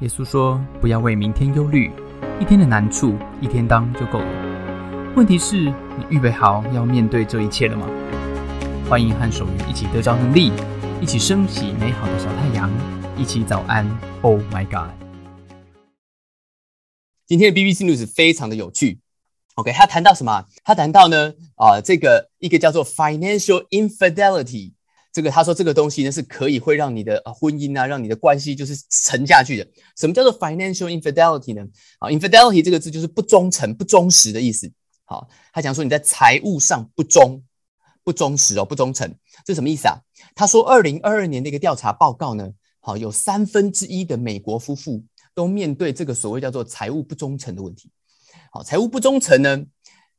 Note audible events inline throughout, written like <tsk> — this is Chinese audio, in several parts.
耶稣说：“不要为明天忧虑，一天的难处一天当就够了。问题是，你预备好要面对这一切了吗？”欢迎和守愚一起得着能力，一起升起美好的小太阳，一起早安。Oh my God！今天的 BBC News 非常的有趣。OK，他谈到什么？他谈到呢啊，这个一个叫做 financial infidelity。这个他说这个东西呢是可以会让你的婚姻啊，让你的关系就是沉下去的。什么叫做 financial infidelity 呢？啊，infidelity 这个字就是不忠诚、不忠实的意思。好，他讲说你在财务上不忠、不忠实哦，不忠诚，这什么意思啊？他说二零二二年的一个调查报告呢，好，有三分之一的美国夫妇都面对这个所谓叫做财务不忠诚的问题。好，财务不忠诚呢，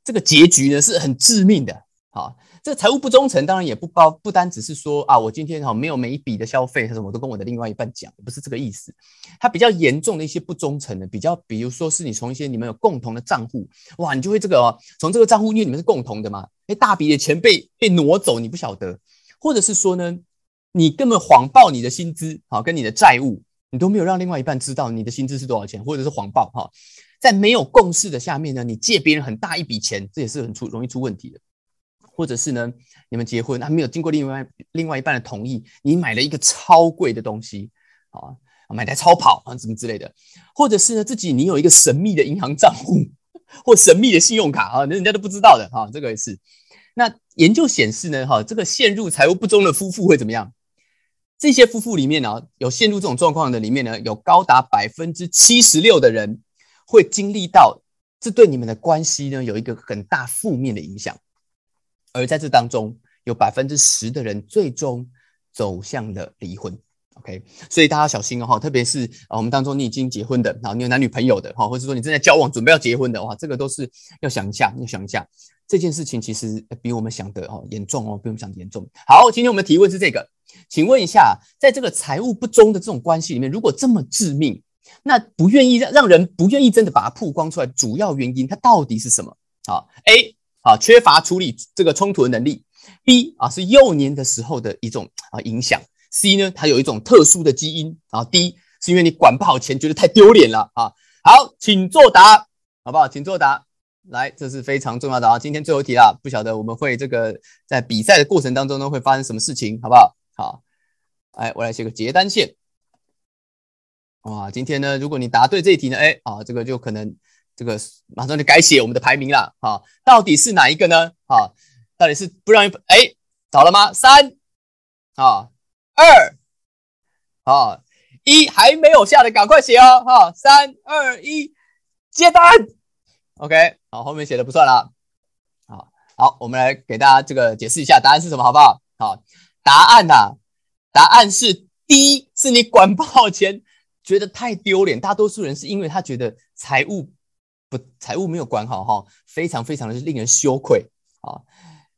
这个结局呢是很致命的。啊。这个财务不忠诚，当然也不包不单只是说啊，我今天哈没有每一笔的消费，什么我都跟我的另外一半讲，不是这个意思。它比较严重的一些不忠诚的，比较比如说是你从一些你们有共同的账户，哇，你就会这个哦，从这个账户，因为你们是共同的嘛，哎，大笔的钱被被挪走，你不晓得，或者是说呢，你根本谎报你的薪资，好，跟你的债务，你都没有让另外一半知道你的薪资是多少钱，或者是谎报哈，在没有共识的下面呢，你借别人很大一笔钱，这也是很出容易出问题的。或者是呢，你们结婚还没有经过另外另外一半的同意，你买了一个超贵的东西，啊，买台超跑啊，什么之类的，或者是呢，自己你有一个神秘的银行账户 <laughs> 或神秘的信用卡啊，那人家都不知道的哈，这个也是。那研究显示呢，哈，这个陷入财务不忠的夫妇会怎么样？这些夫妇里面呢，有陷入这种状况的里面呢，有高达百分之七十六的人会经历到，这对你们的关系呢，有一个很大负面的影响。而在这当中，有百分之十的人最终走向了离婚。OK，所以大家小心哦，特别是啊，我们当中你已经结婚的，然后你有男女朋友的，哈，或者说你正在交往、准备要结婚的，哇，这个都是要想一下，要想一下这件事情，其实比我们想的哦严重哦，比我们想的严重。好，今天我们提问是这个，请问一下，在这个财务不忠的这种关系里面，如果这么致命，那不愿意让让人不愿意真的把它曝光出来，主要原因它到底是什么？好，A。啊，缺乏处理这个冲突的能力。B 啊，是幼年的时候的一种啊影响。C 呢，它有一种特殊的基因。啊，D 是因为你管不好钱，觉得太丢脸了啊。好，请作答，好不好？请作答。来，这是非常重要的啊。今天最后一题了，不晓得我们会这个在比赛的过程当中呢会发生什么事情，好不好？好，哎，我来写个结单线。哇，今天呢，如果你答对这一题呢，哎啊，这个就可能。这个马上就改写我们的排名了，哈，到底是哪一个呢？哈，到底是不让哎找了吗？三啊二啊一还没有下的赶快写哦，哈，三二一接单，OK，好，后面写的不算了，好，好，我们来给大家这个解释一下答案是什么，好不好？好，答案呐，答案是第一，是你管不好钱，觉得太丢脸，大多数人是因为他觉得财务。不，财务没有管好哈，非常非常的令人羞愧啊！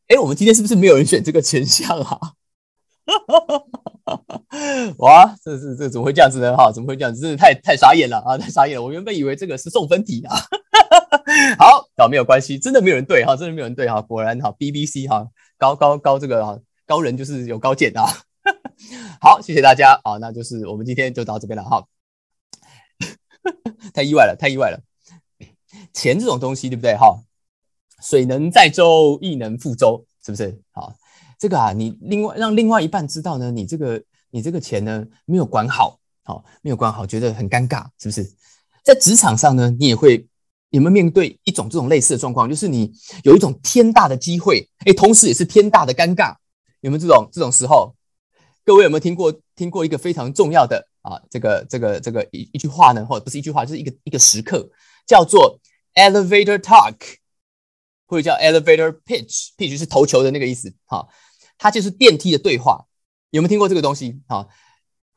哎，我们今天是不是没有人选这个选项啊？<laughs> 哇，这是这怎么会这样子呢？哈，怎么会这样子？真的太太傻眼了啊！太傻眼了！我原本以为这个是送分题啊。<laughs> 好，好，没有关系，真的没有人对哈，真的没有人对哈。果然哈，BBC 哈，高高高这个哈，高人就是有高见啊。<laughs> 好，谢谢大家啊，那就是我们今天就到这边了哈。太意外了，太意外了。钱这种东西，对不对？哈，水能载舟，亦能覆舟，是不是？好，这个啊，你另外让另外一半知道呢，你这个你这个钱呢没有管好，好没有管好，觉得很尴尬，是不是？在职场上呢，你也会有没有面对一种这种类似的状况？就是你有一种天大的机会，哎，同时也是天大的尴尬，有没有这种这种时候？各位有没有听过听过一个非常重要的啊，这个这个这个一一句话呢？或者不是一句话，就是一个一个时刻，叫做。Elevator talk，或者叫 elevator pitch，pitch 是投球的那个意思，哈，它就是电梯的对话。有没有听过这个东西？哈，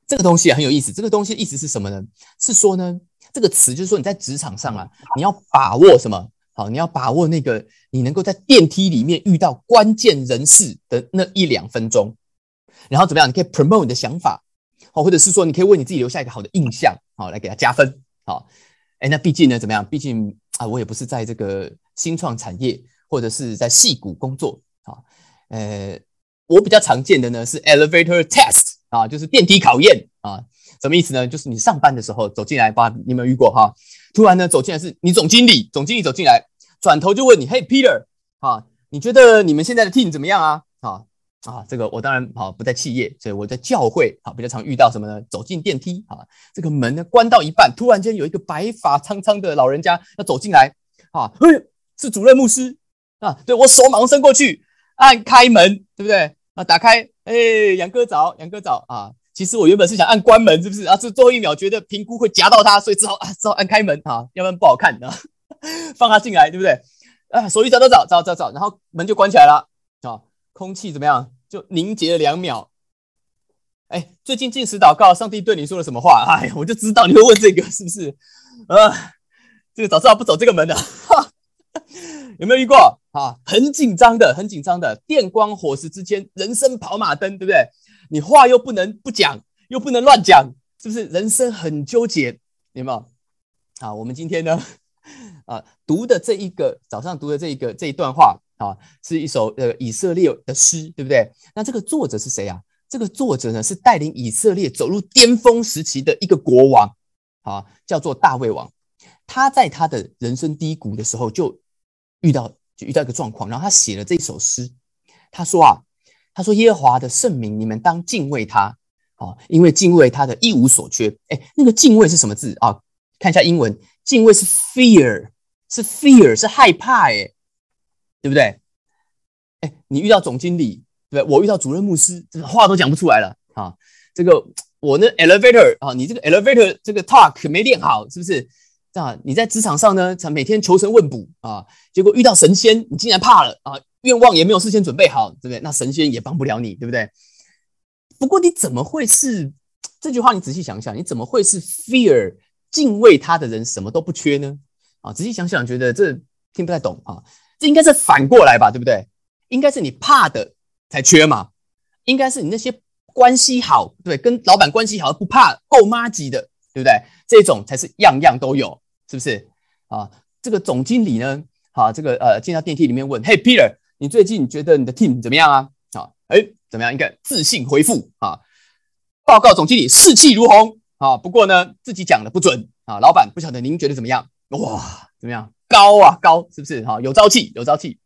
这个东西很有意思。这个东西意思是什么呢？是说呢，这个词就是说你在职场上啊，你要把握什么？好，你要把握那个你能够在电梯里面遇到关键人士的那一两分钟，然后怎么样？你可以 promote 你的想法，好，或者是说你可以为你自己留下一个好的印象，好，来给他加分，好。哎，那毕竟呢，怎么样？毕竟啊，我也不是在这个新创产业或者是在戏谷工作啊。呃，我比较常见的呢是 elevator test 啊，就是电梯考验啊。什么意思呢？就是你上班的时候走进来，吧，你有没有遇过哈？突然呢走进来是你总经理，总经理走进来，转头就问你，嘿，Peter，啊，你觉得你们现在的 team 怎么样啊？啊啊，这个我当然好不在企业，所以我在教会啊比较常遇到什么呢？走进电梯啊，这个门呢关到一半，突然间有一个白发苍苍的老人家要走进来啊，嘿，是主任牧师啊，对我手马上伸过去按开门，对不对？啊，打开，哎，杨哥早，杨哥早啊。其实我原本是想按关门，是不是啊？这最后一秒觉得评估会夹到他，所以只好啊，只好按开门啊，要不然不好看啊。<laughs> 放他进来，对不对？啊，手一找找找找找找，然后门就关起来了。空气怎么样？就凝结了两秒。哎，最近进食祷告，上帝对你说了什么话？<laughs> 哎，我就知道你会问这个，是不是？啊，这个早知道不走这个门的，<laughs> 有没有遇过啊？很紧张的，很紧张的，电光火石之间，人生跑马灯，对不对？你话又不能不讲，又不能乱讲，是不是？人生很纠结，有没有？啊，我们今天呢，<laughs> 啊，读的这一个早上读的这一个这一段话啊，是一首呃以色列的诗，对不对？那这个作者是谁啊？这个作者呢是带领以色列走入巅峰时期的一个国王，啊，叫做大卫王。他在他的人生低谷的时候就遇到就遇到一个状况，然后他写了这首诗，他说啊。他说：“耶和华的圣名，你们当敬畏他，啊，因为敬畏他的一无所缺。哎，那个敬畏是什么字啊？看一下英文，敬畏是 fear，是 fear，是害怕，哎，对不对？哎，你遇到总经理，对不？我遇到主任牧师，这话都讲不出来了啊。这个我那 elevator 啊，你这个 elevator 这个 talk 没练好，是不是？啊，你在职场上呢，才每天求神问卜啊，结果遇到神仙，你竟然怕了啊。”愿望也没有事先准备好，对不对？那神仙也帮不了你，对不对？不过你怎么会是这句话？你仔细想想，你怎么会是 fear 敬畏他的人什么都不缺呢？啊，仔细想想，觉得这听不太懂啊。这应该是反过来吧，对不对？应该是你怕的才缺嘛。应该是你那些关系好，对，跟老板关系好不怕够妈级的，对不对？这种才是样样都有，是不是？啊，这个总经理呢？好，这个呃，进到电梯里面问，嘿，Peter。你最近觉得你的 team 怎么样啊？啊，哎，怎么样？一个自信回复啊，报告总经理士气如虹啊。不过呢，自己讲的不准啊。老板不晓得您觉得怎么样？哇，怎么样？高啊，高，是不是？哈，有朝气，有朝气。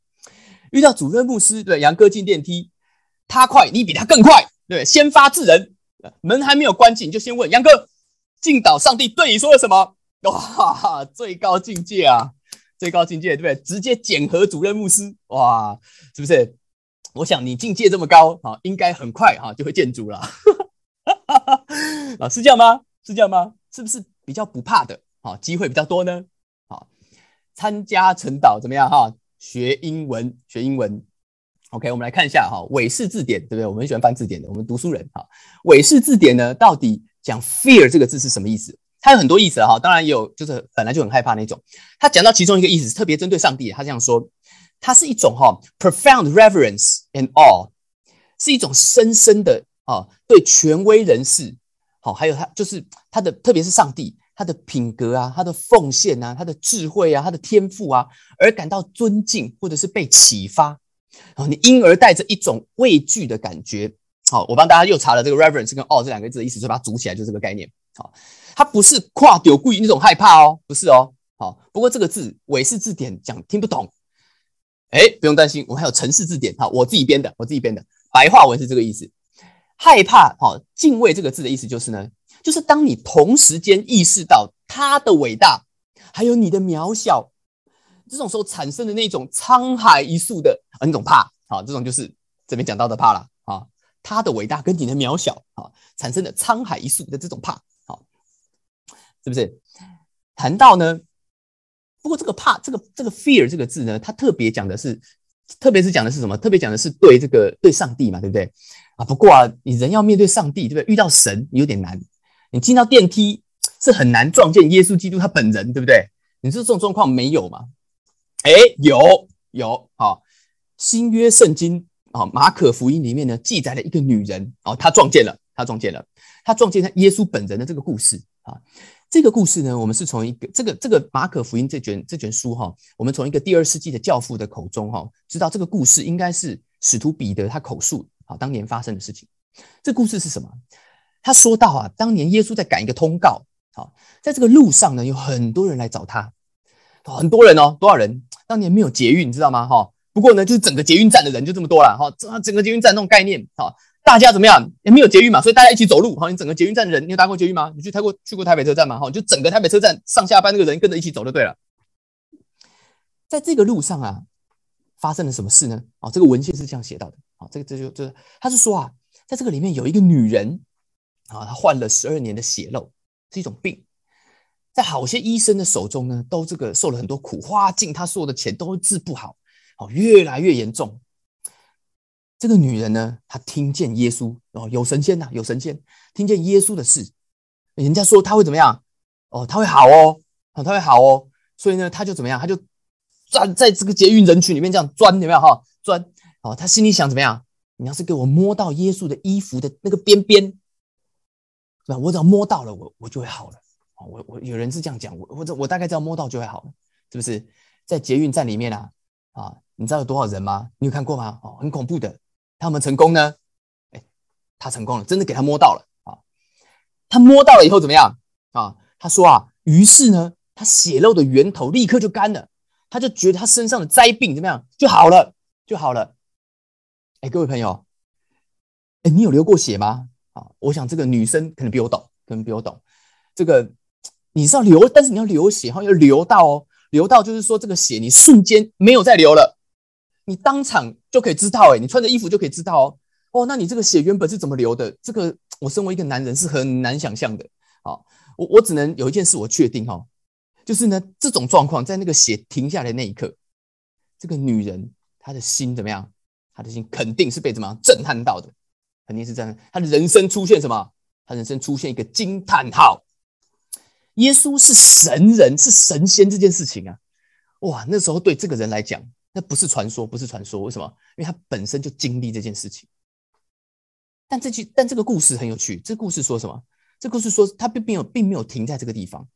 遇到主任牧师，对，杨哥进电梯，他快，你比他更快，对，先发制人。门还没有关紧，就先问杨哥，敬祷上帝对你说了什么？哇，最高境界啊！最高境界，对不对？直接检核主任牧师，哇，是不是？我想你境界这么高啊，应该很快哈就会建主了。<laughs> 啊，是这样吗？是这样吗？是不是比较不怕的？啊，机会比较多呢？参加晨祷怎么样？哈，学英文，学英文。OK，我们来看一下哈，韦氏字典，对不对？我们很喜欢翻字典的，我们读书人哈。韦氏字典呢，到底讲 fear 这个字是什么意思？它有很多意思哈，当然也有就是本来就很害怕那种。他讲到其中一个意思，特别针对上帝，他这样说：它是一种哈 profound reverence and awe，是一种深深的啊对权威人士，好，还有他就是他的特别是上帝他的品格啊，他的奉献啊，他的智慧啊，他的天赋啊，而感到尊敬或者是被启发，然后你因而带着一种畏惧的感觉。好，我帮大家又查了这个 reverence 跟 awe 这两个字的意思，就把它组起来，就这个概念。好。它不是跨丢故意那种害怕哦，不是哦。好，不过这个字韦氏字典讲听不懂，哎，不用担心，我们还有城市字典，好，我自己编的，我自己编的白话文是这个意思。害怕，好，敬畏这个字的意思就是呢，就是当你同时间意识到他的伟大，还有你的渺小，这种时候产生的那种沧海一粟的啊那种怕，啊，这种就是这边讲到的怕了啊，他的伟大跟你的渺小啊产生的沧海一粟的这种怕。是不是谈到呢？不过这个怕，这个这个 fear 这个字呢，它特别讲的是，特别是讲的是什么？特别讲的是对这个对上帝嘛，对不对？啊，不过啊，你人要面对上帝，对不对？遇到神有点难。你进到电梯是很难撞见耶稣基督他本人，对不对？你说这种状况没有吗？哎，有有啊，新约圣经啊，马可福音里面呢记载了一个女人哦，她撞见了，她撞见了，她撞见她耶稣本人的这个故事啊。这个故事呢，我们是从一个这个这个马可福音这卷这卷书哈，我们从一个第二世纪的教父的口中哈，知道这个故事应该是使徒彼得他口述啊当年发生的事情。这故事是什么？他说到啊，当年耶稣在赶一个通告，好，在这个路上呢，有很多人来找他，很多人哦，多少人？当年没有捷运，你知道吗？哈，不过呢，就是整个捷运站的人就这么多了，哈，整整个捷运站那种概念，哈，大家怎么样？也没有捷运嘛，所以大家一起走路，哈，你整个捷运站的人，你有搭过捷运吗？你去台过去过台北车站吗？哈，就整个台北车站上下班那个人跟着一起走就对了。在这个路上啊，发生了什么事呢？哦，这个文献是这样写到的，好，这个这就就是他是说啊，在这个里面有一个女人。啊，他患了十二年的血漏，是一种病，在好些医生的手中呢，都这个受了很多苦，花尽他所有的钱都治不好，哦，越来越严重。这个女人呢，她听见耶稣哦，有神仙呐，有神仙，听见耶稣的事，人家说他会怎么样？哦，他会好哦，哦，他会好哦，所以呢，他就怎么样？他就钻在这个捷运人群里面这样钻，有没有哈？钻哦，他心里想怎么样？你要是给我摸到耶稣的衣服的那个边边。那我只要摸到了，我我就会好了。我我有人是这样讲，我或者我大概只要摸到就会好了，是不是？在捷运站里面啊，啊，你知道有多少人吗？你有看过吗？哦，很恐怖的。他们成功呢？哎，他成功了，真的给他摸到了啊。他摸到了以后怎么样啊？他说啊，于是呢，他血肉的源头立刻就干了，他就觉得他身上的灾病怎么样就好了，就好了。哎，各位朋友，哎，你有流过血吗？我想这个女生可能比我懂，可能比我懂。这个你是要流，但是你要流血哈，要流到哦，流到就是说这个血你瞬间没有再流了，你当场就可以知道，哎，你穿着衣服就可以知道哦。哦，那你这个血原本是怎么流的？这个我身为一个男人是很难想象的。好，我我只能有一件事我确定哈，就是呢这种状况在那个血停下来那一刻，这个女人她的心怎么样？她的心肯定是被怎么样震撼到的。肯定是这样，他的人生出现什么？他人生出现一个惊叹号。耶稣是神人，是神仙这件事情啊，哇！那时候对这个人来讲，那不是传说，不是传说。为什么？因为他本身就经历这件事情。但这句，但这个故事很有趣。这故事说什么？这故事说他并没有，并没有停在这个地方。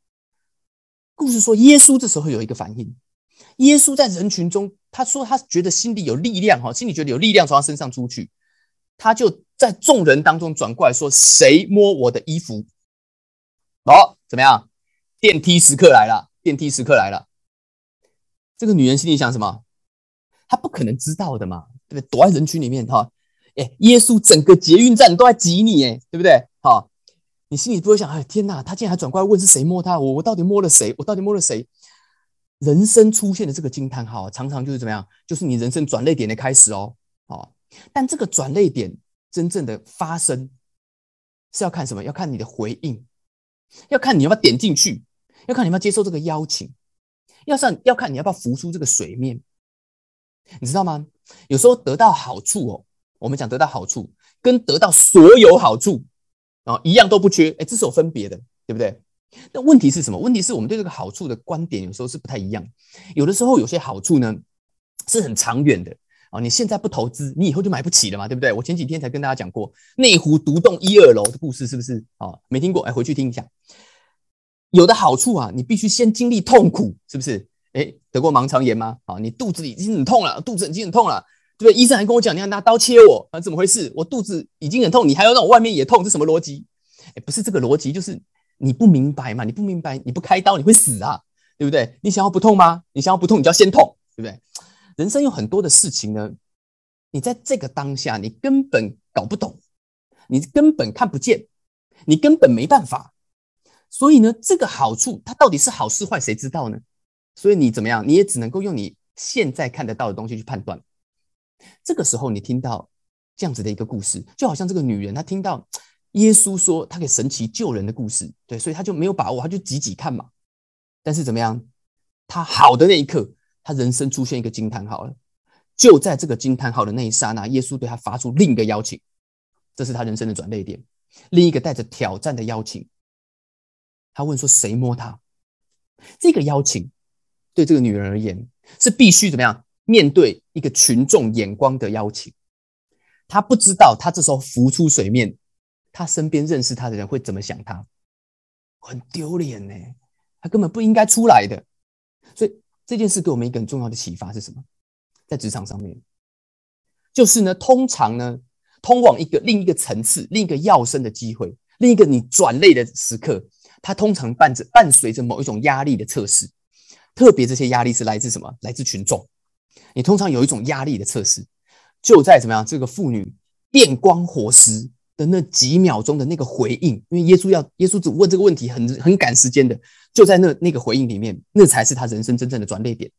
故事说，耶稣这时候有一个反应。耶稣在人群中，他说他觉得心里有力量，哈，心里觉得有力量从他身上出去。他就在众人当中转过来说：“谁摸我的衣服？”哦，怎么样？电梯时刻来了！电梯时刻来了！这个女人心里想什么？她不可能知道的嘛，对不对？躲在人群里面哈，哎，耶稣整个捷运站都在挤你，哎，对不对？好，你心里不会想：哎，天哪，他竟然还转过来问是谁摸他？我我到底摸了谁？我到底摸了谁？人生出现的这个惊叹号，常常就是怎么样？就是你人生转泪点的开始哦，哦。但这个转泪点真正的发生是要看什么？要看你的回应，要看你要不要点进去，要看你要不要接受这个邀请，要上要看你要不要浮出这个水面。你知道吗？有时候得到好处哦，我们讲得到好处，跟得到所有好处啊一样都不缺，哎，这是有分别的，对不对？那问题是什么？问题是我们对这个好处的观点有时候是不太一样。有的时候有些好处呢是很长远的。哦，你现在不投资，你以后就买不起了嘛，对不对？我前几天才跟大家讲过内湖独栋一二楼的故事，是不是？哦，没听过，哎，回去听一下。有的好处啊，你必须先经历痛苦，是不是？哎，得过盲肠炎吗？啊，你肚子已经很痛了，肚子已经很痛了，对不对？医生还跟我讲，你要拿刀切我啊？怎么回事？我肚子已经很痛，你还要让我外面也痛，这什么逻辑？哎，不是这个逻辑，就是你不明白嘛，你不明白，你不开刀你会死啊，对不对？你想要不痛吗？你想要不痛，你就要先痛，对不对？人生有很多的事情呢，你在这个当下，你根本搞不懂，你根本看不见，你根本没办法。所以呢，这个好处它到底是好是坏，谁知道呢？所以你怎么样，你也只能够用你现在看得到的东西去判断。这个时候，你听到这样子的一个故事，就好像这个女人她听到 <tsk> 耶稣说他给神奇救人的故事，对，所以她就没有把握，她就挤挤看嘛。但是怎么样，她好的那一刻。他人生出现一个惊叹号了，就在这个惊叹号的那一刹那，耶稣对他发出另一个邀请，这是他人生的转捩点，另一个带着挑战的邀请。他问说：“谁摸他？”这个邀请对这个女人而言是必须怎么样面对一个群众眼光的邀请。他不知道，他这时候浮出水面，他身边认识他的人会怎么想他？很丢脸呢，他根本不应该出来的，所以。这件事给我们一个很重要的启发是什么？在职场上面，就是呢，通常呢，通往一个另一个层次、另一个要升的机会，另一个你转类的时刻，它通常伴着伴随着某一种压力的测试，特别这些压力是来自什么？来自群众。你通常有一种压力的测试，就在怎么样？这个妇女电光火石的那几秒钟的那个回应，因为耶稣要耶稣只问这个问题，很很赶时间的，就在那那个回应里面，那才是他人生真正的转捩点。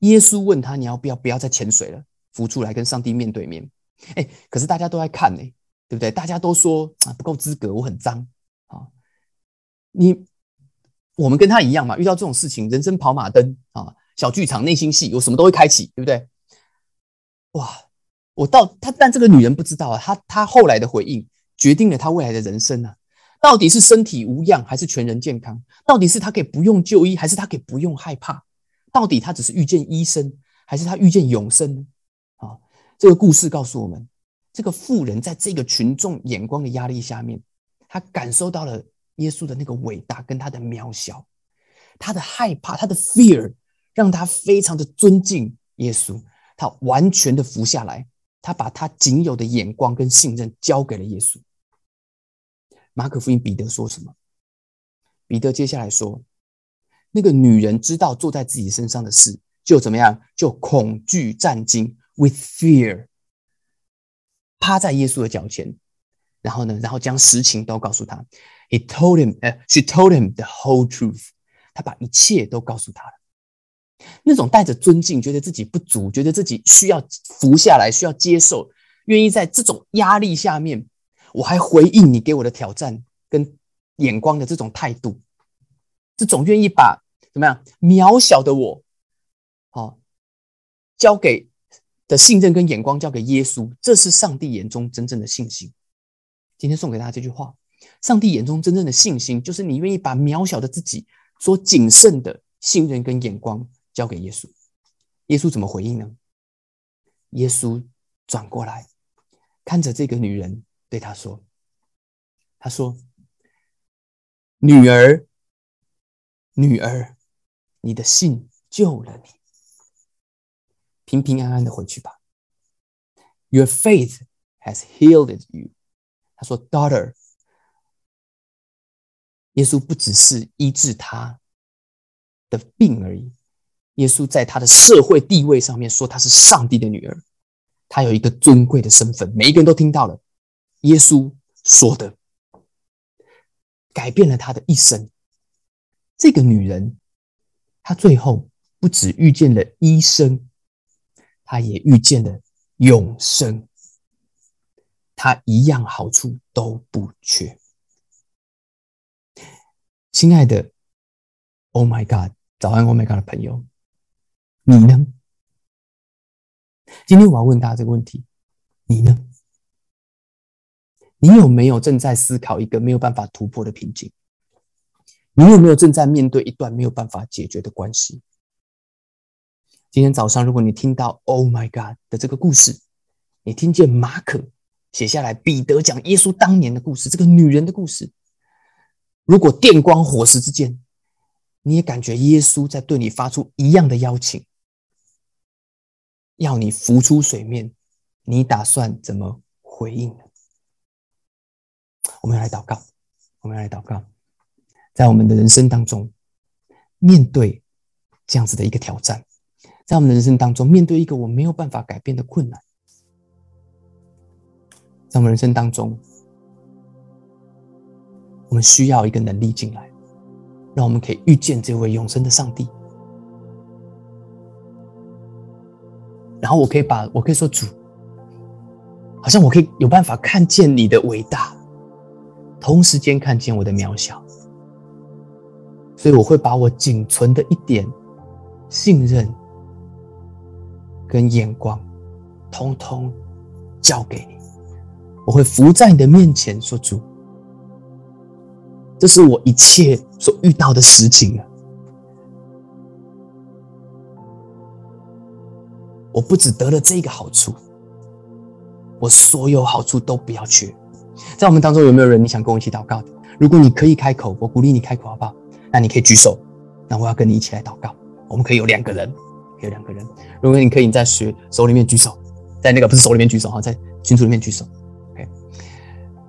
耶稣问他：“你要不要不要再潜水了，浮出来跟上帝面对面？”哎，可是大家都在看呢，对不对？大家都说啊不够资格，我很脏啊。你我们跟他一样嘛，遇到这种事情，人生跑马灯啊，小剧场、内心戏，有什么都会开启，对不对？哇，我到他，但这个女人不知道啊，她她后来的回应决定了她未来的人生啊，到底是身体无恙还是全人健康？到底是他可以不用就医，还是他可以不用害怕？到底他只是遇见医生，还是他遇见永生？啊，这个故事告诉我们，这个富人在这个群众眼光的压力下面，他感受到了耶稣的那个伟大跟他的渺小，他的害怕，他的 fear，让他非常的尊敬耶稣，他完全的服下来，他把他仅有的眼光跟信任交给了耶稣。马可福音彼得说什么？彼得接下来说。那个女人知道坐在自己身上的事，就怎么样？就恐惧战惊，with fear，趴在耶稣的脚前，然后呢，然后将实情都告诉他。He told him, 呃，she told him the whole truth。他把一切都告诉他了。那种带着尊敬，觉得自己不足，觉得自己需要服下来，需要接受，愿意在这种压力下面，我还回应你给我的挑战跟眼光的这种态度，这种愿意把。怎么样？渺小的我，好，交给的信任跟眼光交给耶稣，这是上帝眼中真正的信心。今天送给大家这句话：上帝眼中真正的信心，就是你愿意把渺小的自己所谨慎的信任跟眼光交给耶稣。耶稣怎么回应呢？耶稣转过来看着这个女人，对他说：“他说，女儿，女儿。”你的信救了你，平平安安的回去吧。Your faith has healed you。他说，Daughter，耶稣不只是医治他的病而已。耶稣在他的社会地位上面说，他是上帝的女儿，他有一个尊贵的身份，每一个人都听到了。耶稣说的，改变了他的一生。这个女人。她最后不止遇见了医生，她也遇见了永生，她一样好处都不缺。亲爱的，Oh my God，早安，Oh my God 的朋友，你呢？今天我要问大家这个问题：你呢？你有没有正在思考一个没有办法突破的瓶颈？你有没有正在面对一段没有办法解决的关系？今天早上，如果你听到 “Oh my God” 的这个故事，你听见马可写下来彼得讲耶稣当年的故事，这个女人的故事，如果电光火石之间，你也感觉耶稣在对你发出一样的邀请，要你浮出水面，你打算怎么回应呢？我们要来祷告，我们要来祷告。在我们的人生当中，面对这样子的一个挑战，在我们的人生当中，面对一个我没有办法改变的困难，在我们人生当中，我们需要一个能力进来，让我们可以遇见这位永生的上帝。然后我可以把我可以说主，好像我可以有办法看见你的伟大，同时间看见我的渺小。所以我会把我仅存的一点信任跟眼光，通通交给你。我会伏在你的面前说：“主，这是我一切所遇到的事情啊！我不只得了这个好处，我所有好处都不要缺。”在我们当中有没有人你想跟我一起祷告的？如果你可以开口，我鼓励你开口，好不好？那你可以举手，那我要跟你一起来祷告。我们可以有两个人，有两个人。如果你可以，在学手里面举手，在那个不是手里面举手哈，在群组里面举手。OK，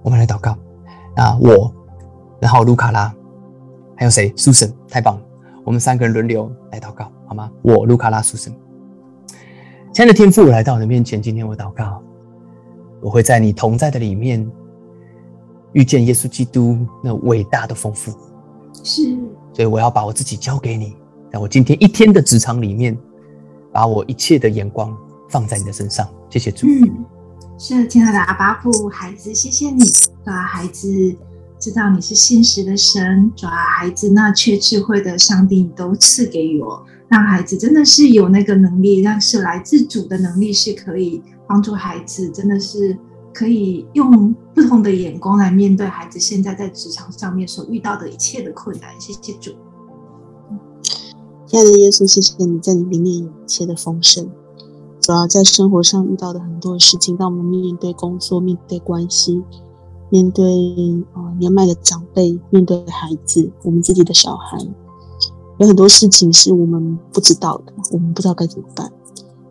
我们来祷告。那我，然后卢卡拉，还有谁？Susan，太棒了！我们三个人轮流来祷告，好吗？我卢卡拉，Susan。亲爱的天父，我来到你的面前，今天我祷告，我会在你同在的里面遇见耶稣基督那伟大的丰富。是，所以我要把我自己交给你，在我今天一天的职场里面，把我一切的眼光放在你的身上。谢谢主。嗯，是，亲爱的阿巴父孩子，谢谢你，主啊，孩子知道你是信实的神，主啊，孩子那缺智慧的上帝，你都赐给我，让孩子真的是有那个能力，让是来自主的能力，是可以帮助孩子，真的是可以用不同的眼光来面对孩子现在在职场上面所遇到的一切的困难。谢谢主。亲爱的耶稣，谢谢你在你里面有一切的丰盛。主要在生活上遇到的很多的事情，当我们面对工作、面对关系、面对啊年迈的长辈、面对孩子、我们自己的小孩，有很多事情是我们不知道的，我们不知道该怎么办。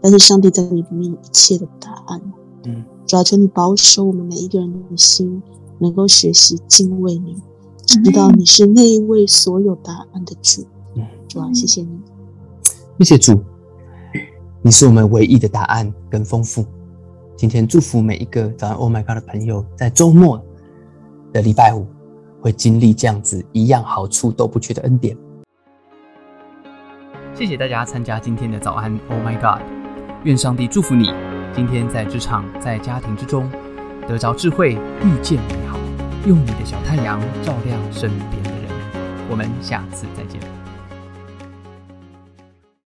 但是上帝在你里面有一切的答案。嗯，主要求你保守我们每一个人的心，能够学习敬畏你，知道你是那一位所有答案的主。嗯，主啊，谢谢你。谢谢主，你是我们唯一的答案跟丰富。今天祝福每一个早安 Oh My God 的朋友，在周末的礼拜五会经历这样子一样好处都不缺的恩典。谢谢大家参加今天的早安，Oh my God！愿上帝祝福你，今天在职场、在家庭之中得着智慧，遇见美好，用你的小太阳照亮身边的人。我们下次再见。